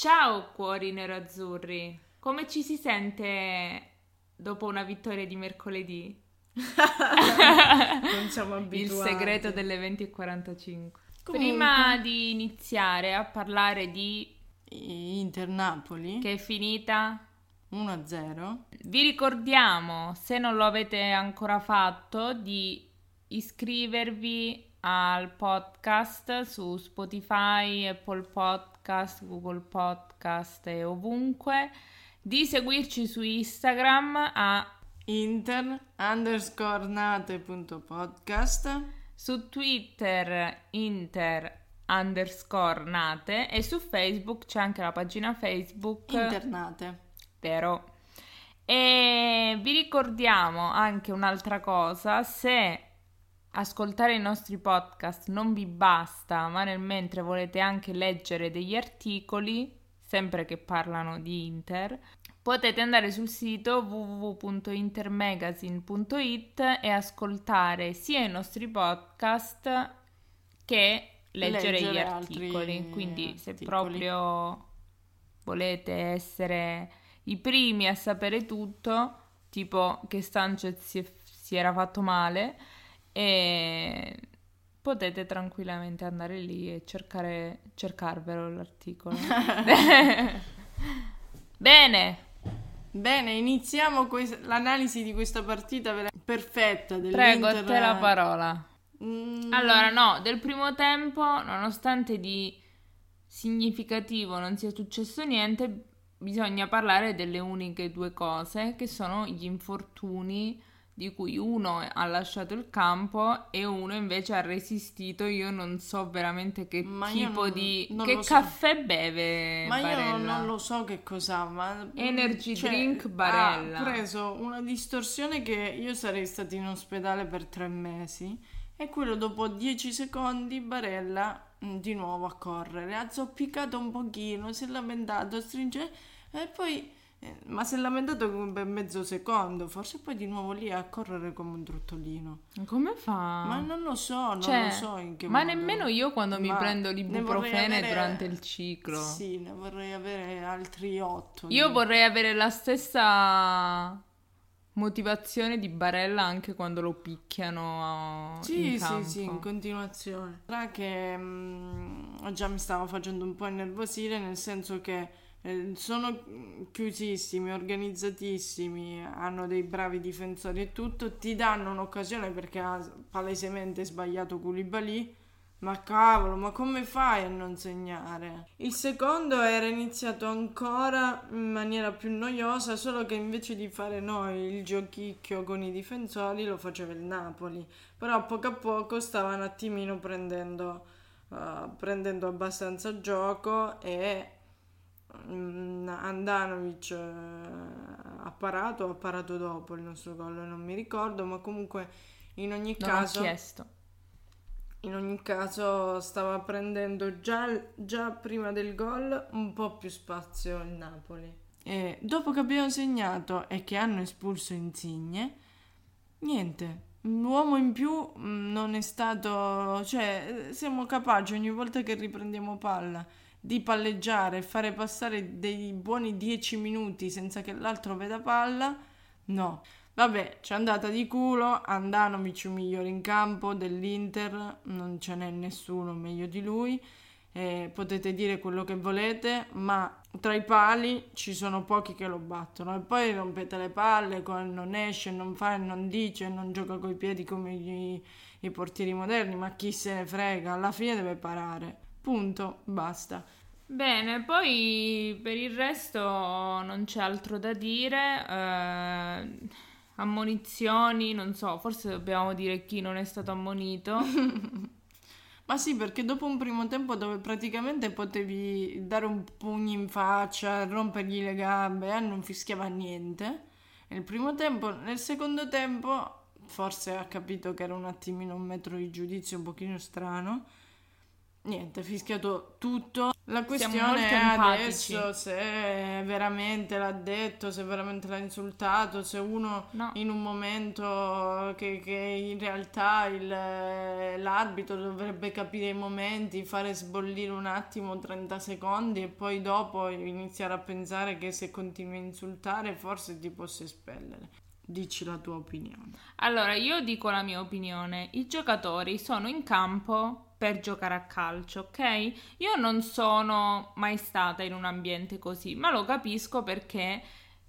Ciao cuori nero-azzurri, come ci si sente dopo una vittoria di mercoledì? non siamo abituati. Il segreto delle 20.45. Comunque. Prima di iniziare a parlare di Inter Napoli, che è finita 1-0, vi ricordiamo, se non lo avete ancora fatto, di iscrivervi al podcast su Spotify, Apple Podcast, Google Podcast e ovunque, di seguirci su Instagram a inter underscore nate.podcast, su Twitter inter underscore nate e su Facebook c'è anche la pagina Facebook internate. Vero. E vi ricordiamo anche un'altra cosa, se ascoltare i nostri podcast non vi basta, ma nel mentre volete anche leggere degli articoli, sempre che parlano di Inter, potete andare sul sito www.intermagazine.it e ascoltare sia i nostri podcast che leggere, leggere gli articoli. Quindi se articoli. proprio volete essere i primi a sapere tutto, tipo che Sanchez si, si era fatto male, e potete tranquillamente andare lì e cercare, cercarvelo l'articolo. Bene. Bene, iniziamo que- l'analisi di questa partita vera- perfetta Prego, a te la parola. Mm. Allora, no, del primo tempo, nonostante di significativo non sia successo niente, bisogna parlare delle uniche due cose che sono gli infortuni di cui uno ha lasciato il campo e uno invece ha resistito. Io non so veramente che ma tipo non, di... Non che caffè so. beve Ma Barella. io non lo so che cos'ha, ma... Energy cioè, drink Barella. Ha preso una distorsione che io sarei stata in ospedale per tre mesi e quello dopo dieci secondi Barella mm, di nuovo a correre. Ha zoppicato un pochino, si è lamentato, stringe e poi eh, ma si è lamentato per mezzo secondo, forse poi di nuovo lì a correre come un trottolino. Come fa? Ma non lo so, non cioè, lo so in che ma modo. Ma nemmeno io quando ma mi prendo l'ibuprofene avere... durante il ciclo. Sì, ne vorrei avere altri otto. Io di... vorrei avere la stessa motivazione di Barella anche quando lo picchiano sì, in sì, sì, in continuazione. Sarà che mh, mm, già mi stava facendo un po' innervosire nel senso che eh, sono chiusissimi, organizzatissimi, hanno dei bravi difensori e tutto, ti danno un'occasione perché ha palesemente sbagliato Koulibaly, ma cavolo, ma come fai a non segnare? Il secondo era iniziato ancora in maniera più noiosa, solo che invece di fare noi il giochicchio con i difensori lo faceva il Napoli, però a poco a poco stava un attimino prendendo, uh, prendendo abbastanza gioco e Andanovic eh, ha parato o ha parato dopo il nostro gol, non mi ricordo, ma comunque in ogni non caso... In ogni caso stava prendendo già, già prima del gol un po' più spazio il Napoli. E dopo che abbiamo segnato e che hanno espulso Insigne, niente, l'uomo in più mm, non è stato... cioè siamo capaci ogni volta che riprendiamo palla di palleggiare e fare passare dei buoni 10 minuti senza che l'altro veda palla, no. Vabbè, c'è andata di culo, Andanovic migliore in campo dell'Inter, non ce n'è nessuno meglio di lui, eh, potete dire quello che volete, ma tra i pali ci sono pochi che lo battono e poi rompete le palle, con non esce, non fa, non dice, non gioca coi piedi come gli, i portieri moderni, ma chi se ne frega, alla fine deve parare. Punto, basta. Bene, poi per il resto non c'è altro da dire. Eh, ammonizioni, non so, forse dobbiamo dire chi non è stato ammonito. Ma sì, perché dopo un primo tempo dove praticamente potevi dare un pugno in faccia, rompergli le gambe, eh, non fischiava niente. Nel primo tempo, nel secondo tempo, forse ha capito che era un attimino un metro di giudizio un pochino strano Niente, fischiato tutto. La questione è adesso se veramente l'ha detto, se veramente l'ha insultato, se uno no. in un momento che, che in realtà il, l'arbitro dovrebbe capire i momenti, fare sbollire un attimo 30 secondi e poi dopo iniziare a pensare che se continui a insultare forse ti possa espellere. Dici la tua opinione. Allora, io dico la mia opinione. I giocatori sono in campo per giocare a calcio, ok? Io non sono mai stata in un ambiente così, ma lo capisco perché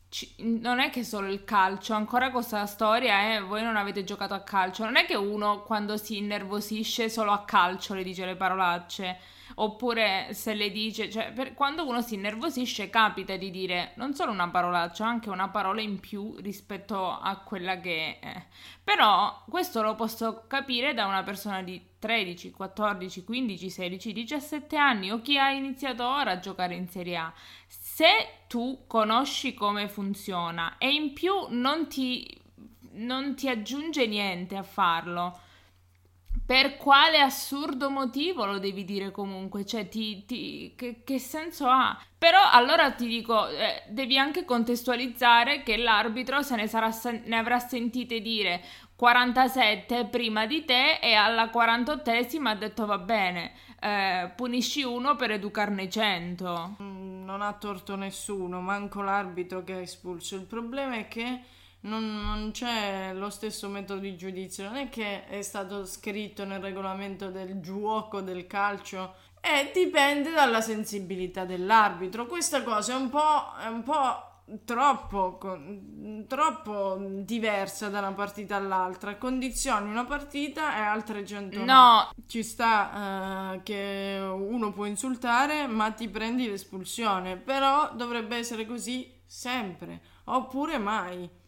ci, non è che solo il calcio, ancora questa storia è voi non avete giocato a calcio, non è che uno quando si innervosisce solo a calcio le dice le parolacce oppure se le dice, cioè per, quando uno si innervosisce capita di dire non solo una parolaccia, anche una parola in più rispetto a quella che è. Però questo lo posso capire da una persona di 13, 14, 15, 16, 17 anni o chi ha iniziato ora a giocare in Serie A. Se tu conosci come funziona e in più non ti, non ti aggiunge niente a farlo, per quale assurdo motivo lo devi dire comunque? Cioè, ti, ti, che, che, senso ha? Però allora ti dico, eh, devi anche contestualizzare che l'arbitro se ne, sarà, ne avrà sentite dire 47 prima di te e alla 48esima ha detto va bene, eh, punisci uno per educarne 100. Mm, non ha torto nessuno, manco l'arbitro che ha espulso. Il problema è che non, non, c'è lo stesso metodo di giudizio, non è che è stato scritto nel regolamento del gioco del calcio e dipende dalla sensibilità dell'arbitro. Questa cosa è un po', è un po' troppo, troppo diversa da una partita all'altra. Condizioni una partita e altre cento no. no. Ci sta uh, che uno può insultare, ma ti prendi l'espulsione. Però dovrebbe essere così sempre, oppure mai.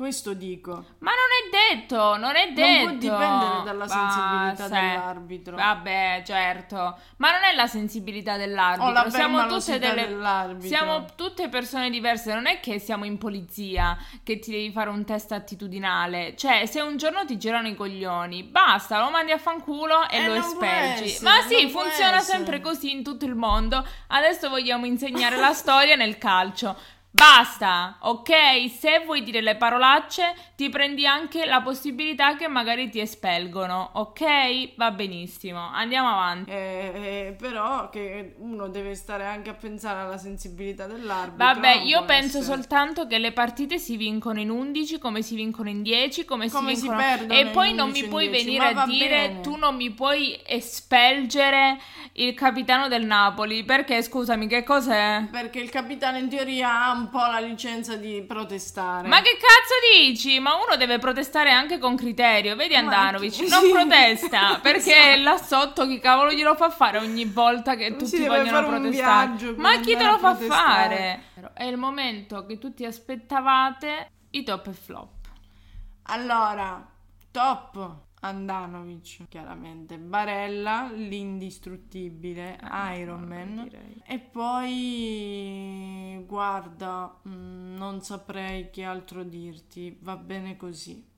Questo dico. Ma non è detto, non è detto. Non può dipendere dalla sensibilità Basta. dell'arbitro. Vabbè, certo. Ma non è la sensibilità dell'arbitro. O la siamo tutte delle dell'arbitro. Siamo tutte persone diverse, non è che siamo in polizia che ti devi fare un test attitudinale. Cioè, se un giorno ti girano i coglioni, basta, lo mandi a fanculo e, e lo espelgi. Essere, Ma sì, funziona sempre così in tutto il mondo. Adesso vogliamo insegnare la storia nel calcio. Basta, ok? Se vuoi dire le parolacce, ti prendi anche la possibilità che magari ti espelgono, ok? Va benissimo, andiamo avanti. Eh, eh, però che uno deve stare anche a pensare alla sensibilità dell'arbitro. Vabbè, io penso essere. soltanto che le partite si vincono in 11, come si vincono in 10, come, come si vincono... Si e poi non mi puoi venire a dire, bene. tu non mi puoi espelgere il capitano del Napoli, perché scusami, che cos'è? Perché il capitano in teoria ha un po' la licenza di protestare. Ma che cazzo dici? Ma uno deve protestare anche con criterio. Vedi Andanovic, chi... non protesta perché là sotto chi cavolo glielo fa fare ogni volta che tutti si vogliono protestare. Ma chi te lo fa fare? È il momento che tutti aspettavate i top e flop. Allora, top Andanovic, chiaramente, Barella, l'indistruttibile, ah, Iron Man. E poi, guarda, mh, mm, non saprei che altro dirti, va bene così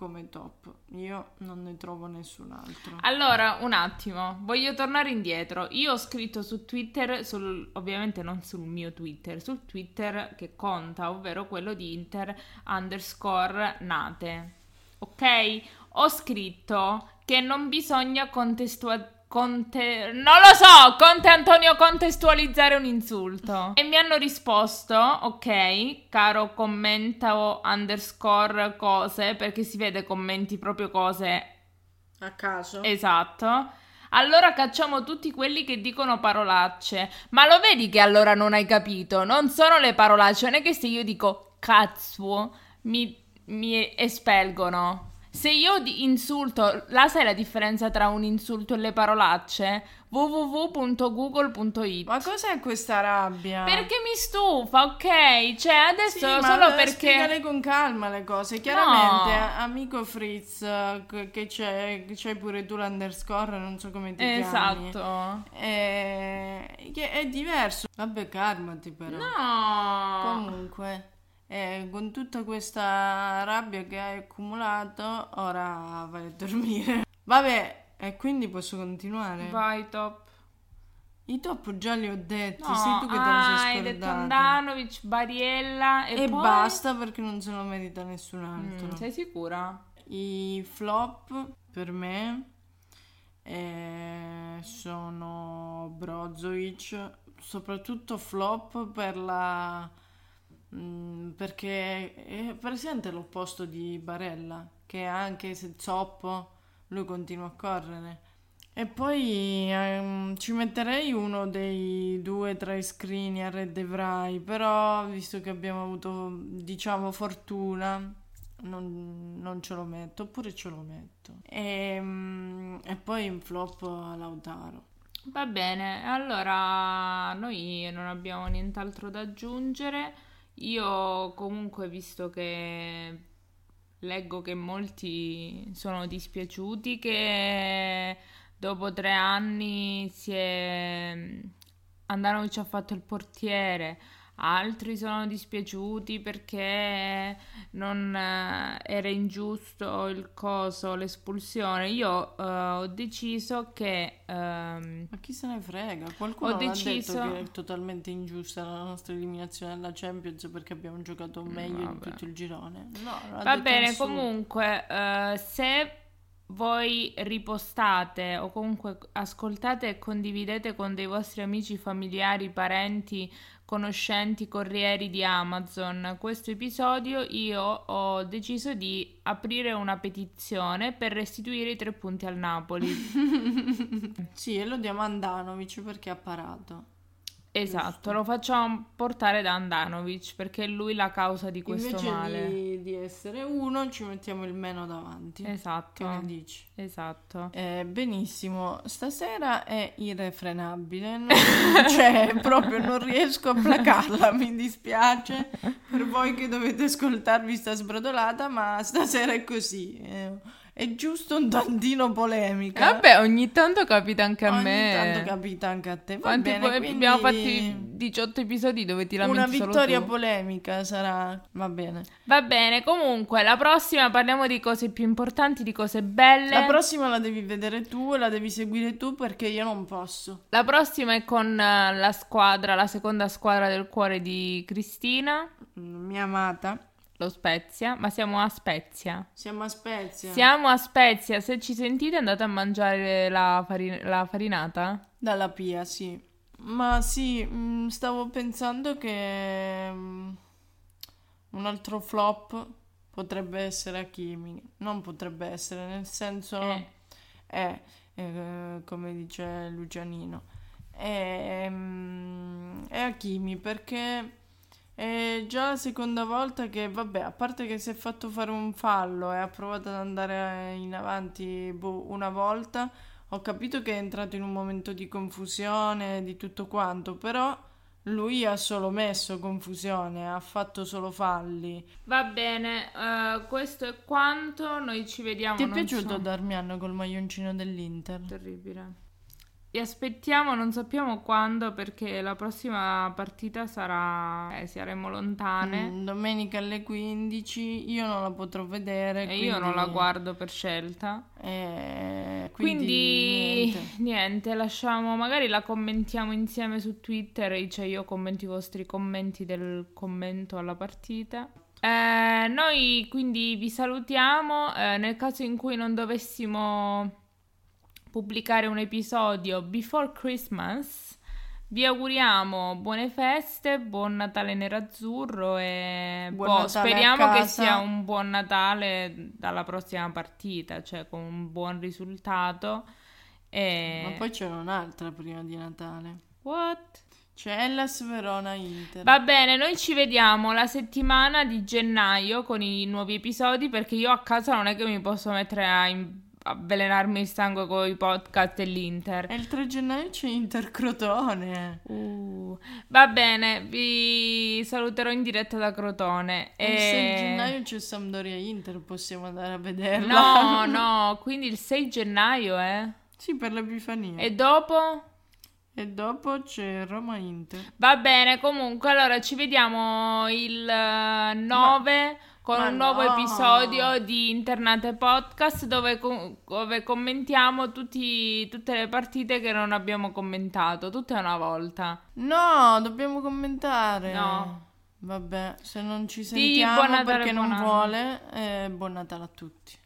come top. Io non ne trovo nessun altro. Allora, un attimo, voglio tornare indietro. Io ho scritto su Twitter, sul, ovviamente non sul mio Twitter, sul Twitter che conta, ovvero quello di Inter underscore Nate. Ok? Ho scritto che non bisogna contestualizzare. Conte... Non lo so, Conte Antonio contestualizzare un insulto. E mi hanno risposto, ok, caro commenta o underscore cose, perché si vede commenti proprio cose a caso. Esatto. Allora cacciamo tutti quelli che dicono parolacce. Ma lo vedi che allora non hai capito? Non sono le parolacce, non è che se io dico cazzo mi, mi espelgono. Se io insulto, la sai la differenza tra un insulto e le parolacce? www.google.it Ma cos'è questa rabbia? Perché mi stufa, ok? Cioè, adesso sì, solo perché spiegale con calma le cose. Chiaramente, no. amico Fritz, che c'è, c'è pure tu l'underscore, non so come ti esatto. chiami. Esatto. È, è diverso. Vabbè, calmati però. No. Comunque e con tutta questa rabbia che hai accumulato, ora vai a dormire. Vabbè, e quindi posso continuare? Vai, top. I top già li ho detti, no, sei tu che te ah, lo sei hai detto Andanovic, Bariella e, e poi... basta perché non se lo merita nessun altro. Mm, sei sicura? I flop per me eh, sono Brozovic, soprattutto flop per la... Mm, perché è presente l'opposto di Barella, che anche se zoppo lui continua a correre e poi ehm, ci metterei uno dei due tra i screen a Red Devrai, però visto che abbiamo avuto, diciamo, fortuna, non, non ce lo metto, oppure ce lo metto. E, ehm, e poi in flop a Lautaro. Va bene, allora noi non abbiamo nient'altro da aggiungere. Io comunque, visto che leggo che molti sono dispiaciuti che dopo tre anni si è... Andanovic ha fatto il portiere, altri sono dispiaciuti perché non eh, era ingiusto il coso, l'espulsione. Io uh, ho deciso che... Um, Ma chi se ne frega? Qualcuno ho deciso... detto che è totalmente ingiusta la nostra eliminazione alla Champions perché abbiamo giocato meglio Vabbè. in tutto il girone. No, Va bene, comunque, uh, se voi ripostate o comunque ascoltate e condividete con dei vostri amici, familiari, parenti, conoscenti, corrieri di Amazon questo episodio, io ho deciso di aprire una petizione per restituire i tre punti al Napoli. sì, e lo diamo a Andanovic perché ha parato. Esatto, lo facciamo portare da Andanovic perché è lui la causa di questo Invece male. Di, di essere uno, ci mettiamo il meno davanti. Esatto. Che ne dici? Esatto. Eh, benissimo, stasera è irrefrenabile, non, cioè proprio non riesco a placarla, mi dispiace per voi che dovete ascoltarvi sta sbrodolata, ma stasera è così. Eh è giusto un tantino polemica. Vabbè, ogni tanto capita anche a ogni me. Ogni tanto capita anche a te. Va Quanti bene, po- quindi... Abbiamo fatti 18 episodi dove ti lamenti Una vittoria polemica sarà... Va bene. Va bene, comunque, la prossima parliamo di cose più importanti, di cose belle. La prossima la devi vedere tu e la devi seguire tu perché io non posso. La prossima è con eh, la squadra, la seconda squadra del cuore di Cristina. Mia amata lo Spezia, ma siamo a Spezia. Siamo a Spezia. Siamo a Spezia. Se ci sentite andate a mangiare la, farin- la farinata? Dalla Pia, sì. Ma sì, mm, stavo pensando che mm, un altro flop potrebbe essere Hakimi. Non potrebbe essere, nel senso... Eh. È, eh, come dice Lucianino. È, mh, mm, è Hakimi perché è già la seconda volta che, vabbè, a parte che si è fatto fare un fallo e ha provato ad andare in avanti boh, una volta, ho capito che è entrato in un momento di confusione, di tutto quanto, però lui ha solo messo confusione, ha fatto solo falli. Va bene, uh, questo è quanto, noi ci vediamo. Ti è piaciuto so. Darmian col maglioncino dell'Inter? Terribile. Vi aspettiamo, non sappiamo quando perché la prossima partita sarà, eh, saremo lontane. Mm, domenica alle 15, io non la potrò vedere. E quindi... io non la guardo per scelta. Eh, quindi, quindi niente. niente. lasciamo, magari la commentiamo insieme su Twitter, cioè io commento i vostri commenti del commento alla partita. Eh, noi quindi vi salutiamo, eh, nel caso in cui non dovessimo pubblicare un episodio before Christmas. Vi auguriamo buone feste, buon Natale nerazzurro e boh, speriamo che sia un buon Natale dalla prossima partita, cioè con un buon risultato. E... Ma poi c'è un'altra prima di Natale. What? C'è Hellas Verona Inter. Va bene, noi ci vediamo la settimana di gennaio con i nuovi episodi perché io a casa non è che mi posso mettere a... In avvelenarmi il sangue con i podcast e l'Inter. E il 3 gennaio c'è Inter Crotone. Uh, va bene, vi saluterò in diretta da Crotone. E, e... il 6 gennaio c'è Sampdoria Inter, possiamo andare a vederla. No, no, quindi il 6 gennaio, eh? Sì, per l'Epifania. E dopo? E dopo c'è Roma Inter. Va bene, comunque, allora ci vediamo il 9 Ma con Ma un no. nuovo episodio di Internate Podcast dove, dove commentiamo tutti, tutte le partite che non abbiamo commentato, tutte una volta. No, dobbiamo commentare. No. Vabbè, se non ci sentiamo perché non vuole, eh, buon Natale a tutti.